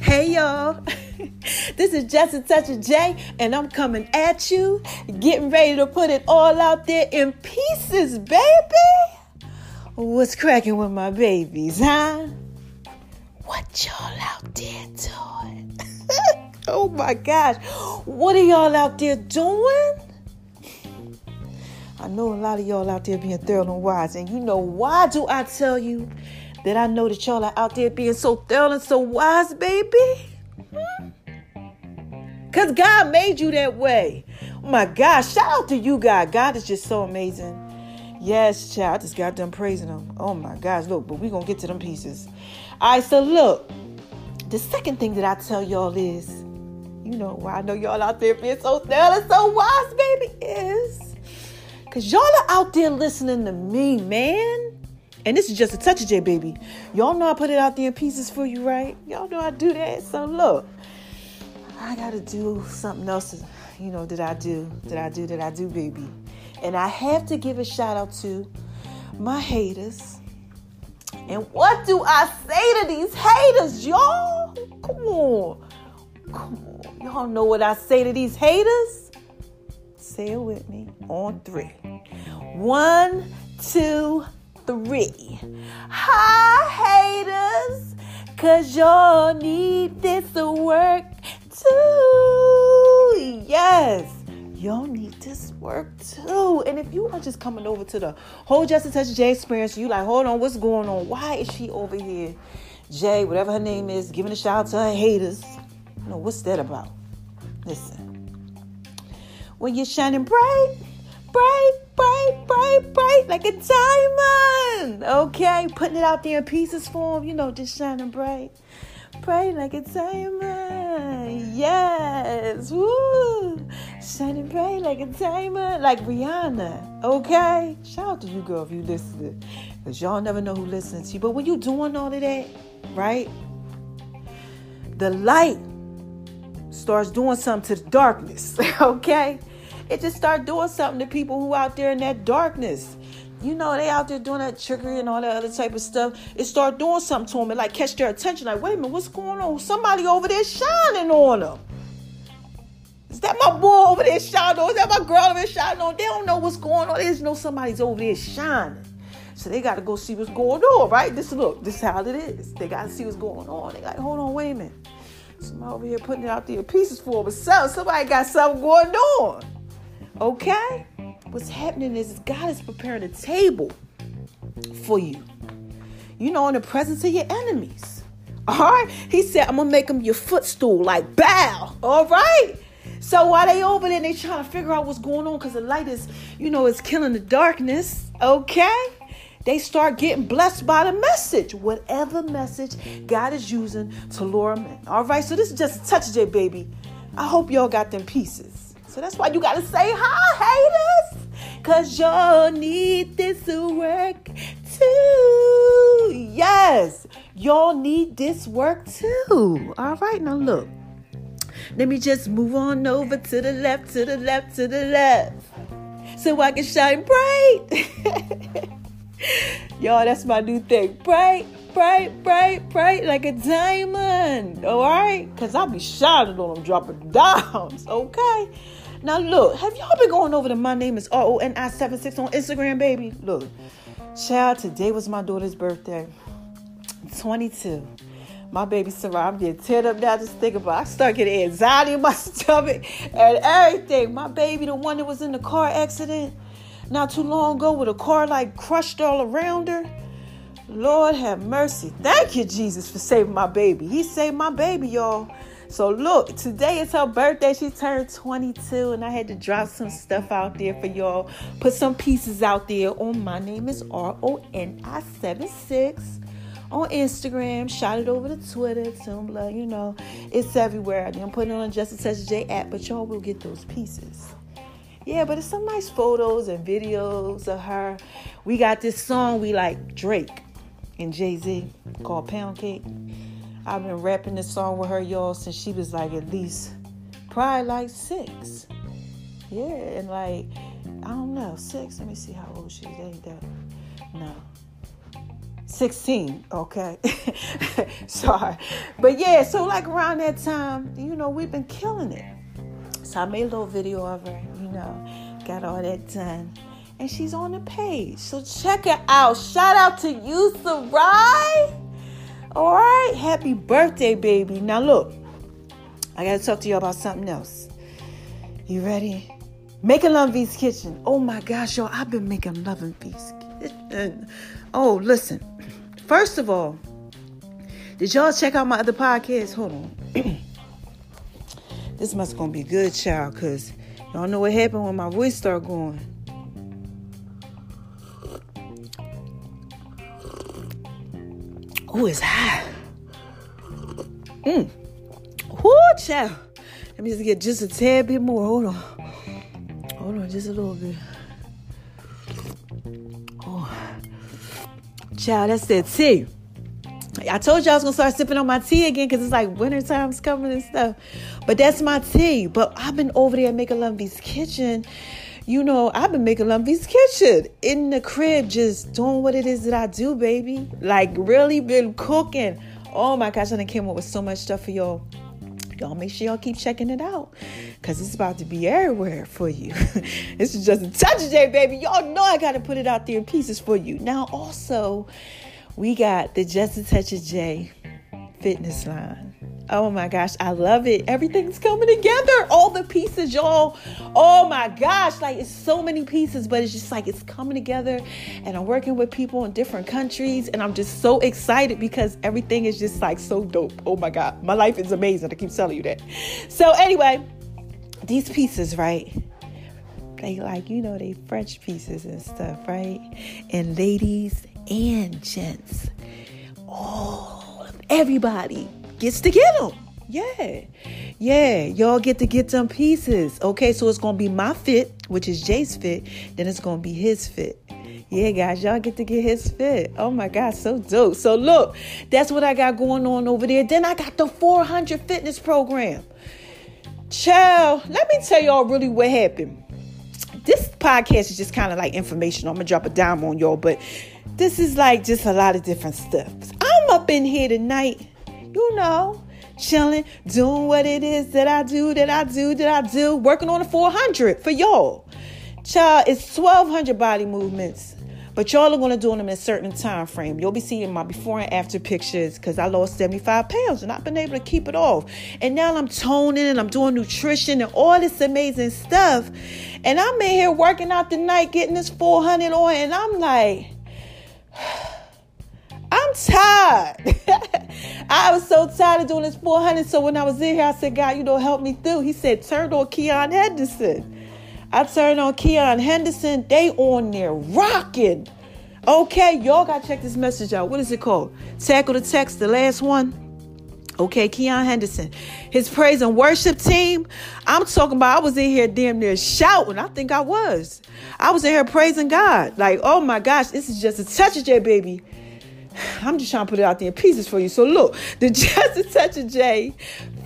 Hey y'all, this is Just a Touch of J, and I'm coming at you, getting ready to put it all out there in pieces, baby. What's cracking with my babies, huh? What y'all out there doing? oh my gosh, what are y'all out there doing? I know a lot of y'all out there being thorough and wise, and you know why do I tell you that I know that y'all are out there being so thorough and so wise, baby? Hmm? Because God made you that way. Oh my gosh, shout out to you, God. God is just so amazing. Yes, child, I just got done praising him. Oh my gosh, look, but we're going to get to them pieces. All right, so look, the second thing that I tell y'all is, you know why I know y'all out there being so thorough and so wise, baby, is because y'all are out there listening to me, man. And this is just a touch of J, baby. Y'all know I put it out there in pieces for you, right? Y'all know I do that. So look, I gotta do something else. You know, that I do, that I do, that I do, baby. And I have to give a shout out to my haters. And what do I say to these haters, y'all? Come on. Come on. Y'all know what I say to these haters? Say it with me on three. One, two, three. Hi, haters, cause y'all need this to work too. Yes, y'all need this work too. And if you are just coming over to the whole Just a Touch J experience, you like, hold on, what's going on? Why is she over here? Jay, whatever her name is, giving a shout out to her haters. You know, what's that about? Listen. When you're shining bright, bright, bright, bright, bright, like a diamond. Okay, putting it out there in pieces for them, you know, just shining bright, bright like a diamond. Yes, woo, shining bright like a diamond, like Rihanna. Okay, shout out to you, girl, if you listen, to, because y'all never know who listens to you. But when you're doing all of that, right, the light starts doing something to the darkness. Okay it just start doing something to people who out there in that darkness. You know, they out there doing that trickery and all that other type of stuff. It start doing something to them and like catch their attention. Like, wait a minute, what's going on? Somebody over there shining on them. Is that my boy over there shining on? Is that my girl over there shining on? They don't know what's going on. They just know somebody's over there shining. So they got to go see what's going on, right? This look, this is how it is. They got to see what's going on. They like, hold on, wait a minute. Somebody over here putting it out there pieces for themselves. Somebody got something going on. Okay? What's happening is God is preparing a table for you. You know, in the presence of your enemies. All right? He said, I'm going to make them your footstool, like bow. All right? So while they over there, they trying to figure out what's going on because the light is, you know, it's killing the darkness. Okay? They start getting blessed by the message, whatever message God is using to lure them in. All right? So this is just a touch of J, baby. I hope y'all got them pieces. So that's why you gotta say hi, haters. Cause y'all need this work too. Yes, y'all need this work too. All right, now look. Let me just move on over to the left, to the left, to the left. So I can shine bright. Y'all, that's my new thing. Bright, bright, bright, bright like a diamond. All right? Because I'll be shining on them, dropping dimes. Okay? Now look, have y'all been going over to my name is R O N I 76 on Instagram, baby? Look, child, today was my daughter's birthday. 22. My baby Sarah, I'm getting teared up now just think about it. I start getting anxiety in my stomach and everything. My baby, the one that was in the car accident not too long ago with a car like crushed all around her. Lord have mercy. Thank you, Jesus, for saving my baby. He saved my baby, y'all. So look, today is her birthday. She turned 22, and I had to drop some stuff out there for y'all. Put some pieces out there on my name is R O N I 76 on Instagram. Shout it over to Twitter, Tumblr. You know, it's everywhere. I'm putting it on Just a Touch J app, but y'all will get those pieces. Yeah, but it's some nice photos and videos of her. We got this song we like Drake and Jay Z called Pound Cake. I've been rapping this song with her, y'all, since she was like at least probably like six. Yeah, and like, I don't know, six. Let me see how old she is. Ain't that? No. 16, okay? Sorry. But yeah, so like around that time, you know, we've been killing it. So I made a little video of her, know, got all that done. And she's on the page. So check her out. Shout out to you, Sarai. All right. Happy birthday, baby. Now look, I gotta talk to you about something else. You ready? Making Love V's Kitchen. Oh my gosh, y'all, I've been making Love and V's Kitchen. Oh, listen. First of all, did y'all check out my other podcast? Hold on. this must gonna be good, child, cause y'all know what happened when my voice start going. Oh, it's hot. Mmm. Whoo, child. Let me just get just a tad bit more. Hold on. Hold on, just a little bit. Oh. Child, that's that tea. I told you I was gonna start sipping on my tea again because it's like winter time's coming and stuff. But that's my tea. But I've been over there at making Lumpy's kitchen. You know, I've been making Lumpy's kitchen in the crib, just doing what it is that I do, baby. Like really been cooking. Oh my gosh, I came up with so much stuff for y'all y'all make sure y'all keep checking it out because it's about to be everywhere for you. this is just a touch J, baby. Y'all know I got to put it out there in pieces for you. Now, also, we got the Just a Touch of J fitness line. Oh my gosh, I love it. Everything's coming together. All the pieces, y'all. Oh my gosh, like it's so many pieces, but it's just like it's coming together. And I'm working with people in different countries, and I'm just so excited because everything is just like so dope. Oh my God, my life is amazing. I keep telling you that. So, anyway, these pieces, right? They like, you know, they French pieces and stuff, right? And ladies and gents. Oh, everybody gets to get them. Yeah. Yeah. Y'all get to get them pieces. Okay. So it's going to be my fit, which is Jay's fit. Then it's going to be his fit. Yeah, guys, y'all get to get his fit. Oh my God, so dope. So look, that's what I got going on over there. Then I got the 400 fitness program. Child, let me tell y'all really what happened. This podcast is just kind of like information. I'm gonna drop a dime on y'all, but this is like just a lot of different stuff. I'm up in here tonight you know, chilling, doing what it is that I do, that I do, that I do, working on a 400 for y'all. Child, it's 1,200 body movements. But y'all are going to do them in a certain time frame. You'll be seeing my before and after pictures because I lost 75 pounds and I've been able to keep it off. And now I'm toning and I'm doing nutrition and all this amazing stuff. And I'm in here working out the night, getting this 400 on, and I'm like, I'm tired. I was so tired of doing this 400. So when I was in here, I said, God, you know, help me through. He said, turn on Keion Henderson. I turned on Keion Henderson. They on there rocking. Okay, y'all gotta check this message out. What is it called? Tackle the text, the last one. Okay, Keion Henderson. His praise and worship team. I'm talking about, I was in here damn near shouting. I think I was. I was in here praising God. Like, oh my gosh, this is just a touch of J, baby. I'm just trying to put it out there in pieces for you. So look, the Just a Touch of J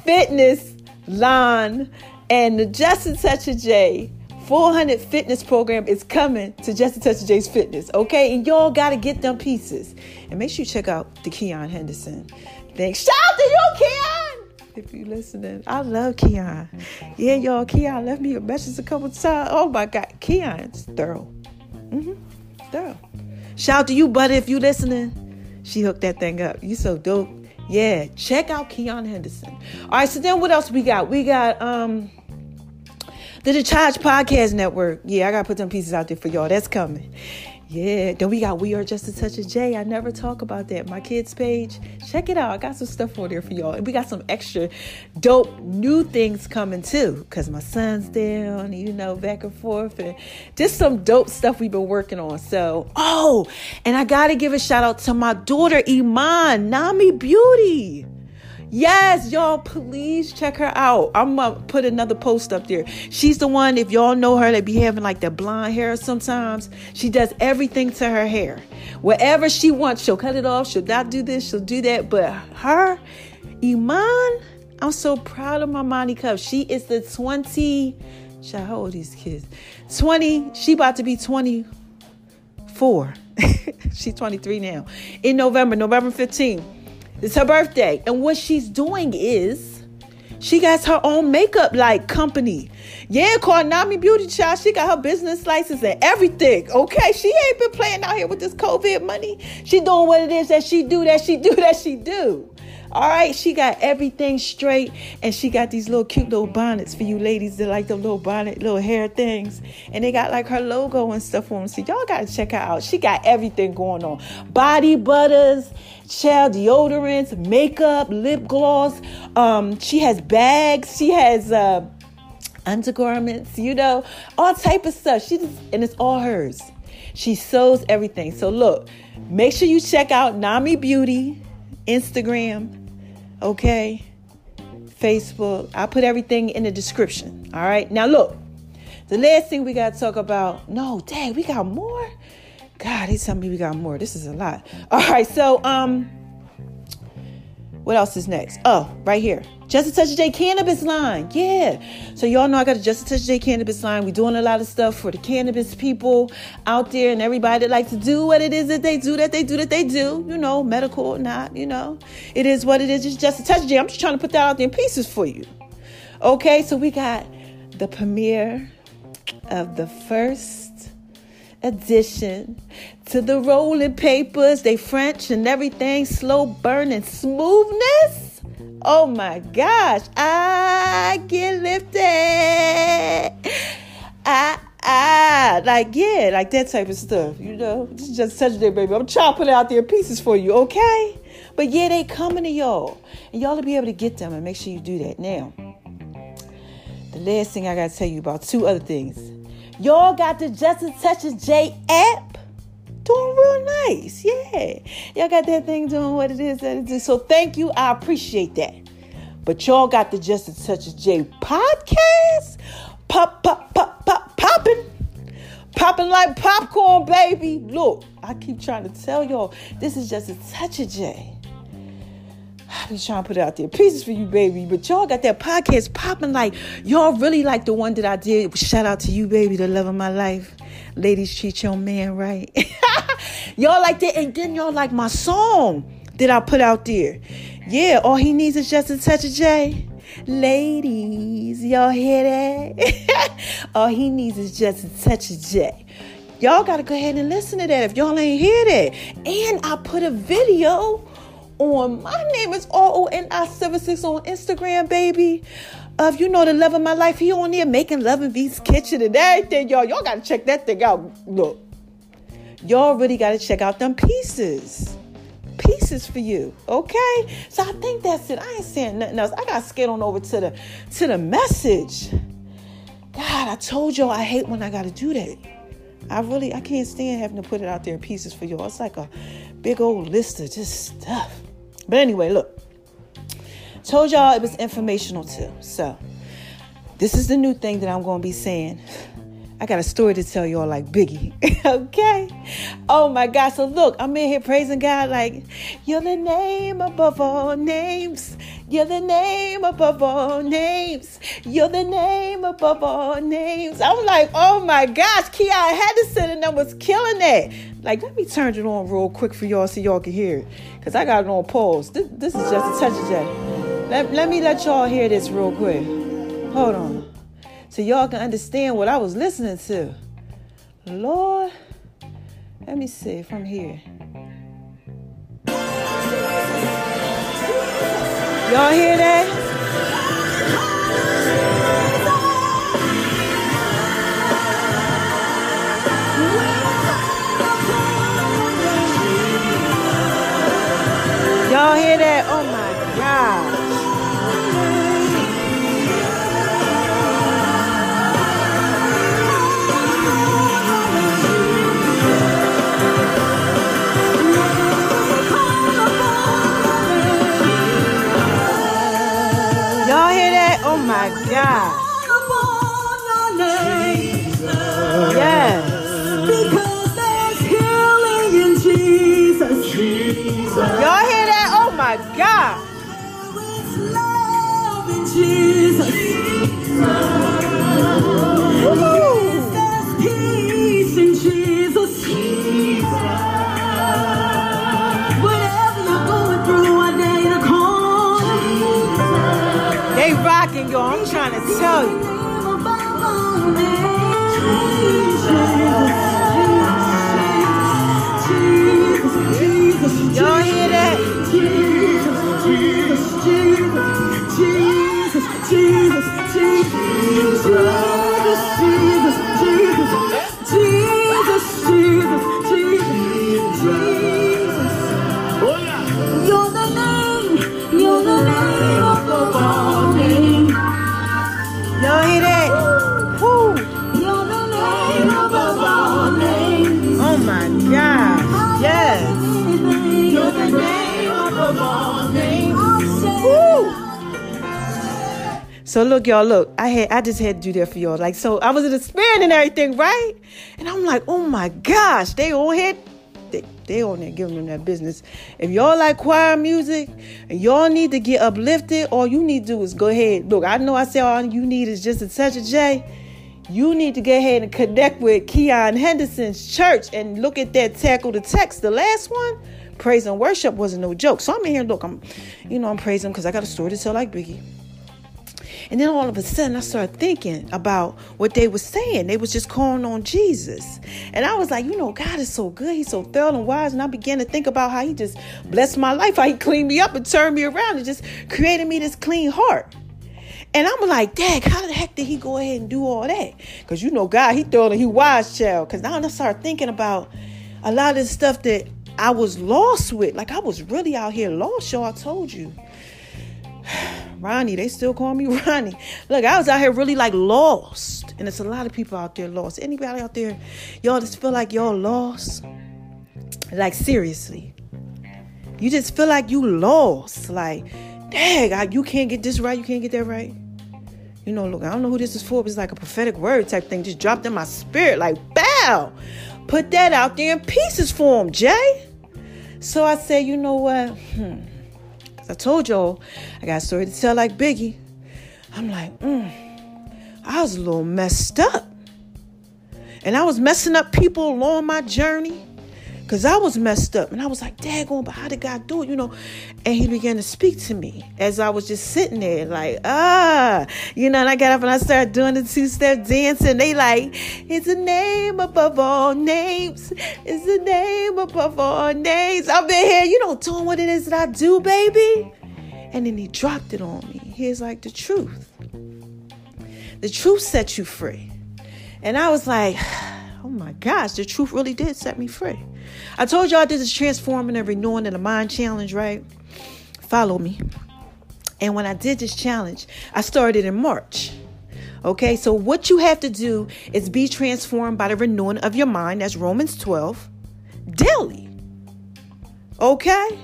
fitness line and the Just a Touch of J 400 fitness program is coming to Just a Touch of J's Fitness, okay? And y'all got to get them pieces. And make sure you check out the Keion Henderson. Thanks. Shout out to you, Keion! If you listening, I love Keion. Yeah, y'all, Keion left me a message a couple times. Oh my God, Keion's thorough. Mm-hmm. Thorough. Shout out to you, buddy, if you listening. She hooked that thing up. You so dope. Yeah, check out Keion Henderson. All right, so then what else we got? We got um the Charge Podcast Network. Yeah, I gotta put some pieces out there for y'all. That's coming. Yeah, then we got We Are Just a Touch of J. I never talk about that. My kids' page, check it out. I got some stuff on there for y'all. And we got some extra dope new things coming too. Cause my son's down, you know, back and forth. And just some dope stuff we've been working on. So, oh, and I gotta give a shout out to my daughter Iman, Namii Beauty. Yes, y'all, please check her out. I'm gonna put another post up there. She's the one, if y'all know her, that be having like the blonde hair sometimes. She does everything to her hair. Whatever she wants, she'll cut it off. She'll not do this, she'll do that. But her, Iman, I'm so proud of my Monty Cup. She is the 20. How old these kids? 20. She about to be 24. she's 23 now. In November, November 15th. It's her birthday. And what she's doing is she got her own makeup like company. Yeah, called Namii Beauty Child. She got her business license and everything. Okay, she ain't been playing out here with this COVID money. She doing what it is that she do, that she do, that she do. All right, she got everything straight, and she got these little cute little bonnets for you ladies that like the little bonnet, little hair things, and they got like her logo and stuff on them. So y'all gotta check her out. She got everything going on: body butters, shell deodorants, makeup, lip gloss. Um, she has bags. She has uh, undergarments. You know, all type of stuff. She just, and it's all hers. She sews everything. So look, make sure you check out Namii Beauty, Instagram, okay? Facebook. I put everything in the description. All right. Now look, the last thing we gotta talk about. No, dang, we got more. God, he's telling me we got more. This is a lot. All right, so um, what else is next? Oh, right here. Just a Touch of J cannabis line. Yeah. So y'all know I got a Just a Touch of J cannabis line. We're doing a lot of stuff for the cannabis people out there and everybody that likes to do what it is that they do, that they do, that they do. You know, medical or not, you know. It is what it is. It's Just a Touch of J. I'm just trying to put that out there in pieces for you. Okay, so we got the premiere of the first edition to the rolling papers. They French and everything, slow burning smoothness Oh my gosh, I get lifted. I, I, like, yeah, like that type of stuff, you know? Just such a day, baby. I'm chopping out there pieces for you, okay? But yeah, they coming to y'all. And y'all will be able to get them and make sure you do that. Now, the last thing I got to tell you about two other things. Y'all got the Just Touches Touch J app doing real nice. Yeah. Y'all got that thing doing what it is that it is. So thank you. I appreciate that. But y'all got the Just a Touch of J podcast. Pop, pop, pop, pop, popping. Popping like popcorn, baby. Look, I keep trying to tell y'all, this is just a touch of J. I be trying to put it out there. Pieces for you, baby. But y'all got that podcast popping like y'all really like the one that I did. Shout out to you, baby, the love of my life. Ladies, treat your man right. y'all like that. And then y'all like my song that I put out there. Yeah, all he needs is just a touch of J. Ladies, y'all hear that? all he needs is just a touch of J. Y'all got to go ahead and listen to that if y'all ain't hear that. And I put a video on my name is R-O-N-I-76 on Instagram, baby. Of you know the love of my life. He on there making Love in V's kitchen and everything, y'all. Y'all gotta check that thing out. Look. Y'all really gotta check out them pieces. Pieces for you. Okay? So I think that's it. I ain't saying nothing else. I gotta skate on over to the to the message. God, I told y'all I hate when I gotta do that. I really I can't stand having to put it out there in pieces for y'all. It's like a big old list of just stuff. But anyway, look. Told y'all it was informational too. So, this is the new thing that I'm going to be saying. I got a story to tell y'all like Biggie. okay? Oh my God. So look, I'm in here praising God like, you're the name above all names. You're the name above all names. You're the name above all names. I'm like, oh my gosh, Keion Henderson and them was killing that. Like, let me turn it on real quick for y'all so y'all can hear it. Because I got it on pause. This, this is just a touch of that. Let, let me let y'all hear this real quick. Hold on so y'all can understand what I was listening to. Lord, let me see from here. Y'all hear that? Yeah. So look, y'all, look, I had I just had to do that for y'all. Like, so I was in the span and everything, right? And I'm like, oh my gosh, they all had they, they on there giving them that business. If y'all like choir music and y'all need to get uplifted, all you need to do is go ahead. Look, I know I said all you need is just a touch of J. You need to go ahead and connect with Keion Henderson's church and look at that tackle the text. The last one, praise and worship wasn't no joke. So I'm in here, look, I'm, you know, I'm praising because I got a story to tell like Biggie. And then all of a sudden, I started thinking about what they were saying. They was just calling on Jesus. And I was like, you know, God is so good. He's so thorough and wise. And I began to think about how he just blessed my life, how he cleaned me up and turned me around and just created me this clean heart. And I'm like, Dad, how the heck did he go ahead and do all that? Because you know, God, he thorough and he wise child. Because now I started thinking about a lot of the stuff that I was lost with. Like I was really out here lost, y'all. I told you. Ronnie, they still call me Ronnie. Look, I was out here really like lost. And it's a lot of people out there lost. Anybody out there, y'all just feel like y'all lost? Like seriously. You just feel like you lost. Like, dang, you can't get this right, you can't get that right. You know, look, I don't know who this is for, but it's like a prophetic word type thing. Just dropped in my spirit, like, bow. Put that out there in pieces for him, Jay. So I said, you know what? Hmm. I told y'all I got a story to tell like Biggie. I'm like, mm, I was a little messed up. And I was messing up people along my journey because I was messed up. And I was like, daggone, but how did God do it? You know? And he began to speak to me as I was just sitting there, like, ah, you know, and I got up and I started doing the two step dance. And they like, it's a name above all names. It's a name above all names. I've been here, you know, doing what it is that I do, baby. And then he dropped it on me. He's like, the truth. The truth sets you free. And I was like, oh my gosh, the truth really did set me free. I told y'all this is transforming and renewing in the mind challenge, right? Follow me. And when I did this challenge, I started in March. Okay, so what you have to do is be transformed by the renewing of your mind. That's Romans 12 daily. Okay?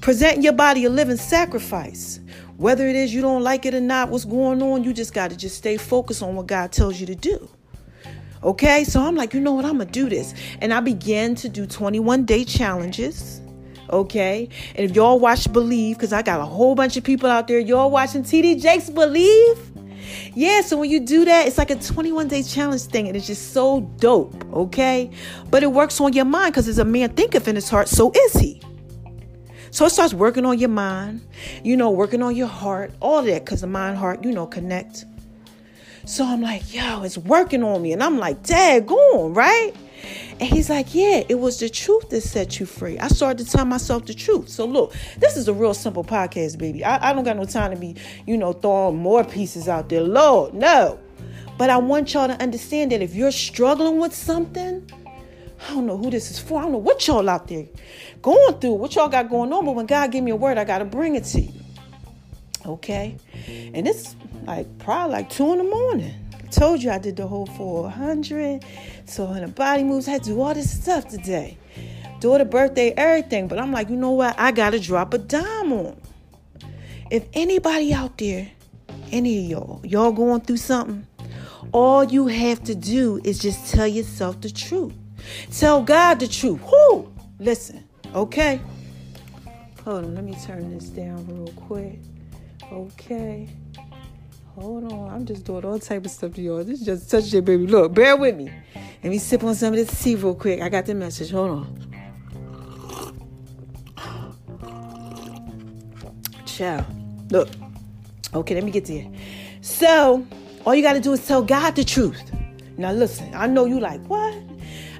Present your body a living sacrifice. Whether it is you don't like it or not, what's going on, you just got to just stay focused on what God tells you to do. Okay, so I'm like, you know what? I'm gonna do this. And I began to do 21 day challenges. Okay, and if y'all watch Believe, because I got a whole bunch of people out there, y'all watching TD Jakes Believe. Yeah, so when you do that, it's like a 21 day challenge thing, and it's just so dope, okay? But it works on your mind because as a man thinketh in his heart, so is he. So it starts working on your mind, you know, working on your heart, all that, because the mind, heart, you know, connect. So I'm like, yo, it's working on me. And I'm like, dad, go on, right? And he's like, yeah, it was the truth that set you free. I started to tell myself the truth. So look, this is a real simple podcast, baby. I, I don't got no time to be, you know, throwing more pieces out there. Lord, no. But I want y'all to understand that if you're struggling with something, I don't know who this is for. I don't know what y'all out there going through, what y'all got going on. But when God give me a word, I got to bring it to you. Okay? And it's like probably like two in the morning. I told you I did the whole 400. So when the body moves, I had to do all this stuff today. Daughter birthday, everything. But I'm like, you know what? I gotta drop a dime on. If anybody out there, any of y'all, y'all going through something, all you have to do is just tell yourself the truth. Tell God the truth. Whoo! Listen, okay? Hold on, let me turn this down real quick. Okay. Hold on. I'm just doing all type of stuff to y'all. This is just touch your baby. Look, bear with me. Let me sip on some of this tea real quick. I got the message. Hold on. Ciao. Look. Okay, let me get to there. So, all you got to do is tell God the truth. Now, listen, I know you like, what?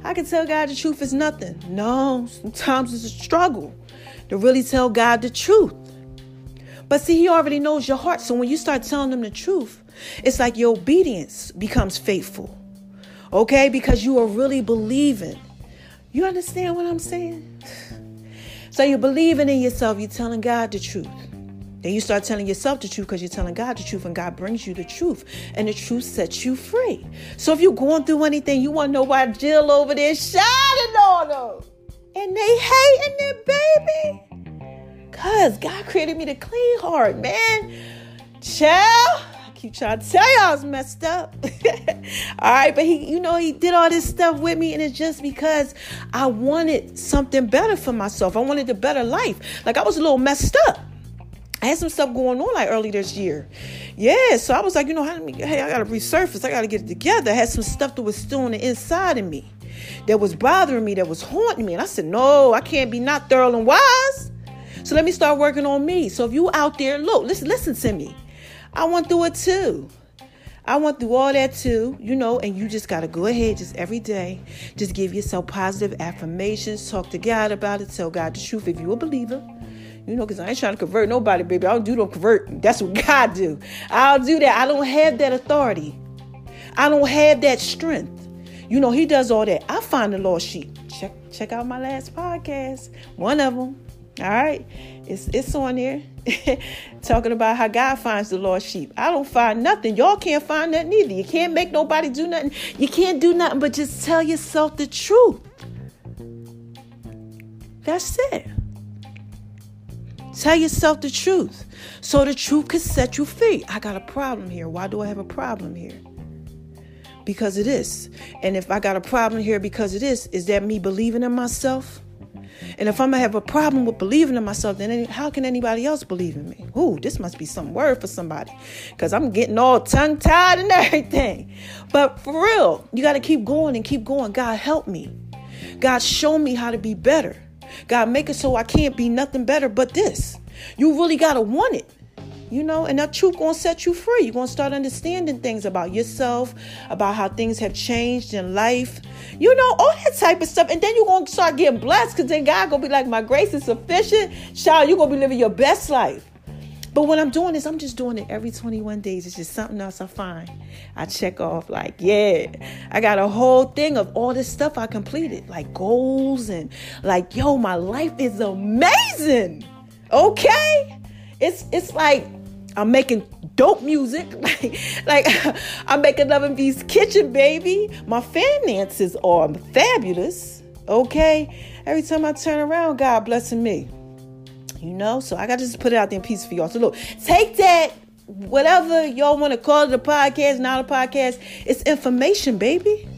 I can tell God the truth is nothing. No, sometimes it's a struggle to really tell God the truth. But see, He already knows your heart. So when you start telling them the truth, it's like your obedience becomes faithful. Okay? Because you are really believing. You understand what I'm saying? So you're believing in yourself, you're telling God the truth. Then you start telling yourself the truth because you're telling God the truth, and God brings you the truth, and the truth sets you free. So if you're going through anything, you want to know why Jill over there shining on them, and they hating it, baby. Cause God created me to clean heart, man. Child, I keep trying to tell y'all I was messed up. all right, but he, you know, he did all this stuff with me, and it's just because I wanted something better for myself. I wanted a better life. Like I was a little messed up. I had some stuff going on like early this year. Yeah, so I was like, you know, how hey, I gotta resurface. I gotta get it together. I had some stuff that was still on the inside of me that was bothering me, that was haunting me. And I said, no, I can't be not thorough and wise. So let me start working on me. So if you out there, look, listen, listen to me. I went through it too. I went through all that too, you know, and you just got to go ahead just every day. Just give yourself positive affirmations. Talk to God about it. Tell God the truth if you're a believer. You know, because I ain't trying to convert nobody, baby. I don't do no convert. That's what God do. I'll do that. I don't have that authority. I don't have that strength. You know, He does all that. I find the lost sheep. Check check out my last podcast. One of them. All right, it's it's on there talking about how God finds the lost sheep. I don't find nothing. Y'all can't find nothing either. You can't make nobody do nothing. You can't do nothing but just tell yourself the truth. That's it. Tell yourself the truth so the truth can set you free. I got a problem here. Why do I have a problem here? Because of this. And if I got a problem here because of this, is that me believing in myself? And if I'm gonna have a problem with believing in myself, then how can anybody else believe in me? Ooh, this must be some word for somebody. Cause I'm getting all tongue tied and everything. But for real, you gotta keep going and keep going. God help me. God show me how to be better. God make it so I can't be nothing better but this. You really gotta want it you know and that truth gonna set you free you're gonna start understanding things about yourself about how things have changed in life you know all that type of stuff and then you're gonna start getting blessed because then god gonna be like my grace is sufficient child you're gonna be living your best life but what I'm doing is I'm just doing it every 21 days. It's just something else I find. I check off like, yeah, I got a whole thing of all this stuff I completed, like goals and like, yo, my life is amazing. Okay? It's it's like I'm making dope music. Like, like I'm making Love and Peace Kitchen, baby. My finances are fabulous. Okay. Every time I turn around, God blessing me. You know, so I got to just put it out there in peace for y'all. So look, take that, whatever y'all want to call it, a podcast, not a podcast. It's information, baby.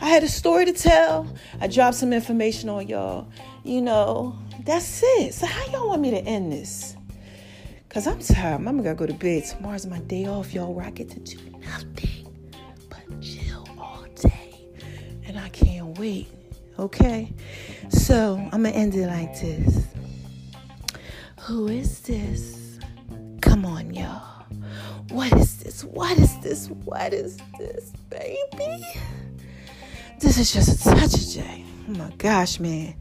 I had a story to tell. I dropped some information on y'all. You know, that's it. So how y'all want me to end this? Cause I'm tired. Mama gotta go to bed. Tomorrow's my day off, y'all, where I get to do nothing but chill all day. And I can't wait. Okay? So I'm gonna end it like this. Who is this? Come on, y'all. What is this? What is this? What is this, baby? This is just a touch of J. Oh my gosh, man.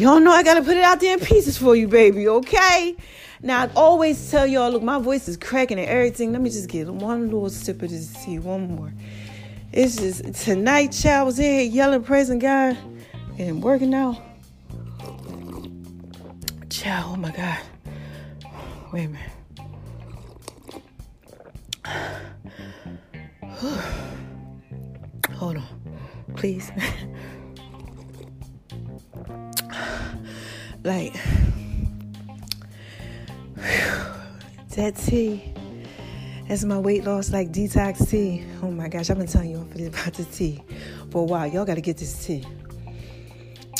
Don't know I gotta put it out there in pieces for you, baby, okay? Now, I always tell y'all, look, my voice is cracking and everything. Let me just get one little sip of this tea, one more. It's just, tonight, child was in here yelling, praising God, and working out. Child, oh my God. Wait a minute. Hold on, please. like, that tea. That's my weight loss, like detox tea. Oh my gosh, I've been telling you all about the tea for a while. Y'all got to get this tea.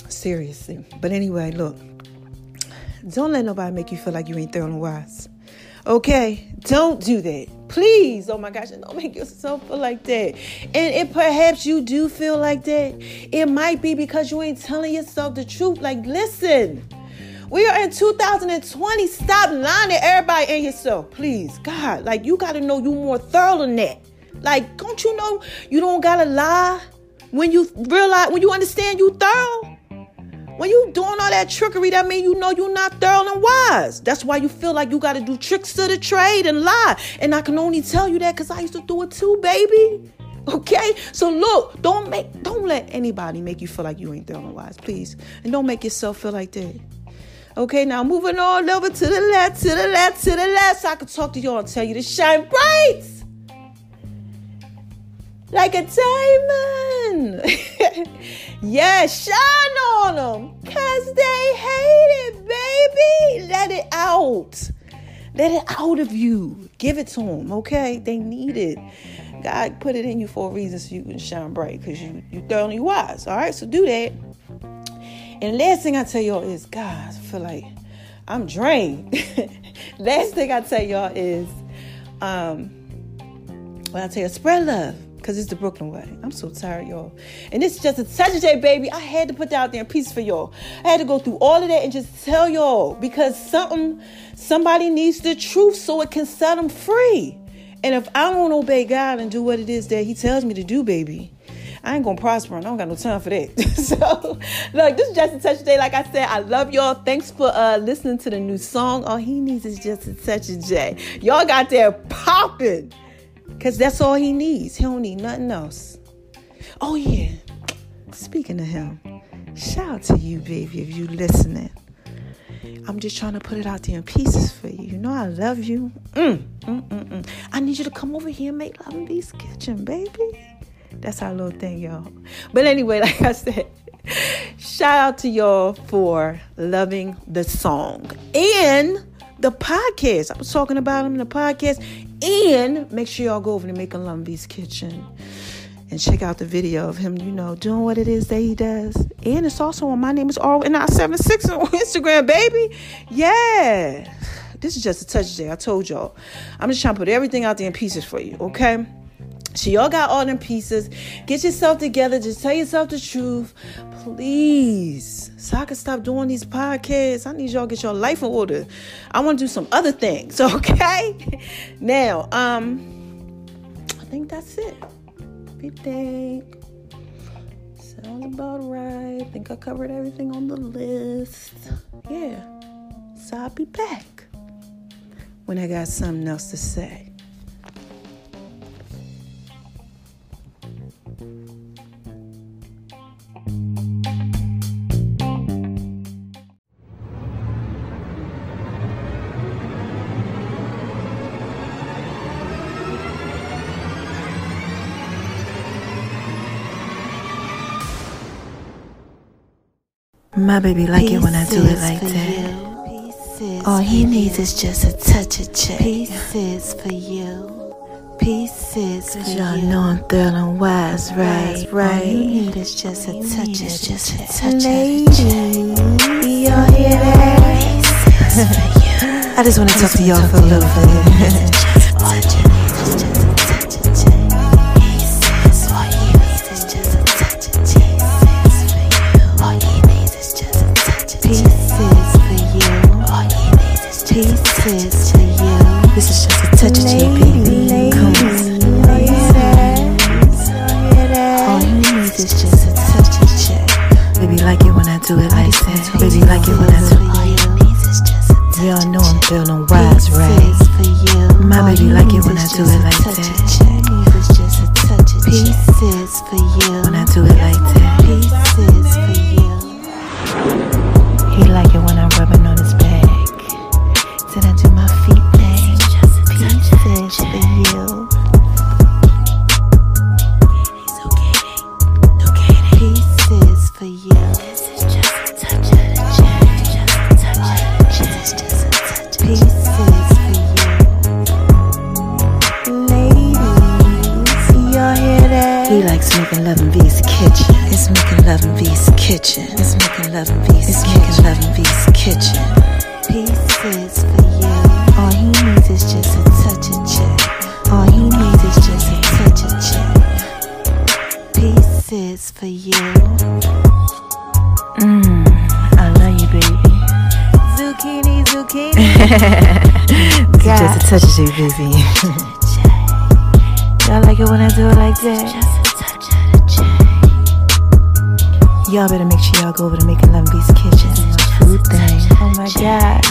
Seriously. But anyway, look. Don't let nobody make you feel like you ain't throwing wise. Okay? Don't do that. Please. Oh my gosh, don't make yourself feel like that. And if perhaps you do feel like that, it might be because you ain't telling yourself the truth. Like, listen. We are in 2020. Stop lying to everybody and yourself, please. God, like you gotta know you more thorough than that. Like, don't you know you don't gotta lie when you realize when you understand you thorough? When you doing all that trickery, that mean you know you're not thorough and wise. That's why you feel like you got to do tricks to the trade and lie. And I can only tell you that because I used to do it too, baby. Okay, so look, don't make, don't let anybody make you feel like you ain't thorough and wise, please, and don't make yourself feel like that. Okay, now moving on over to the left, to the left, to the left, so I can talk to y'all and tell you to shine bright like a diamond. yeah, shine on them because they hate it, baby. Let it out. Let it out of you. Give it to them, okay? They need it. God put it in you for a reason so you can shine bright because you, you're thoroughly wise. All right, so do that. And the last thing I tell y'all is, God, I feel like I'm drained. last thing I tell y'all is, um, when I tell you, spread love because it's the Brooklyn way. I'm so tired, y'all. And this is just a Saturday, baby. I had to put that out there in peace for y'all. I had to go through all of that and just tell y'all because something, somebody needs the truth so it can set them free. And if I don't obey God and do what it is that He tells me to do, baby, I ain't gonna prosper and I don't got no time for that. so, look, this is just a touch J. Like I said, I love y'all. Thanks for uh, listening to the new song. All he needs is just a touch of J. Y'all got there popping. Because that's all he needs. He don't need nothing else. Oh, yeah. Speaking of him, shout out to you, baby, if you listening. I'm just trying to put it out there in pieces for you. You know I love you. Mm, mm, mm, mm. I need you to come over here and make Love and Beast Kitchen, baby. That's our little thing, y'all. But anyway, like I said, shout out to y'all for loving the song and the podcast. I was talking about him in the podcast. And make sure y'all go over to Make a Lumby's Kitchen and check out the video of him, you know, doing what it is that he does. And it's also on My Name is RN976 on Instagram, baby. Yeah. This is just a touch day. I told y'all. I'm just trying to put everything out there in pieces for you, okay? So y'all got all them pieces. Get yourself together. Just tell yourself the truth. Please. So I can stop doing these podcasts. I need y'all to get your life in order. I want to do some other things, okay? now, um, I think that's it. We think. Sounds about right. I think I covered everything on the list. Yeah. So I'll be back when I got something else to say. My baby like it when I do it like that. All he needs you. is just a touch of J. Pieces for you. Pieces for y'all you. know I'm and wise, right? Right. All you need is just a touch, is just a touch Lady, of hear that? I just want to talk to y'all for a little bit. y'all go over to Making Love Beast Kitchen. Food thing. Oh my gosh.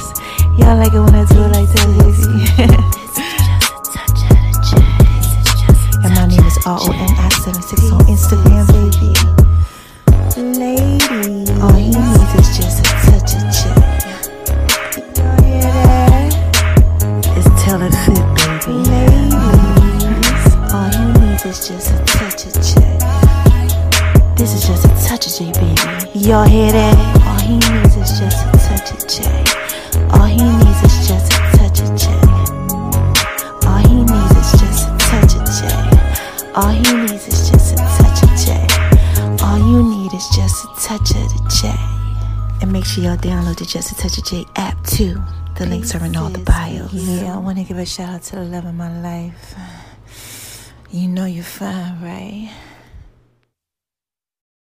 Y'all like it when I do it like that, baby. and my name is R-O-N-I-76 on Instagram, baby. Lady. All oh, Y'all hear that? All he needs is just a touch of J. All he needs is just a touch of J. All he needs is just a touch of J. All he needs is just a touch of J. All you need is just a touch of the J. And make sure y'all download the Just a Touch of J app too. The links are in all the bios. Yeah, I want to give a shout out to the love of my life. You know you're fine, right?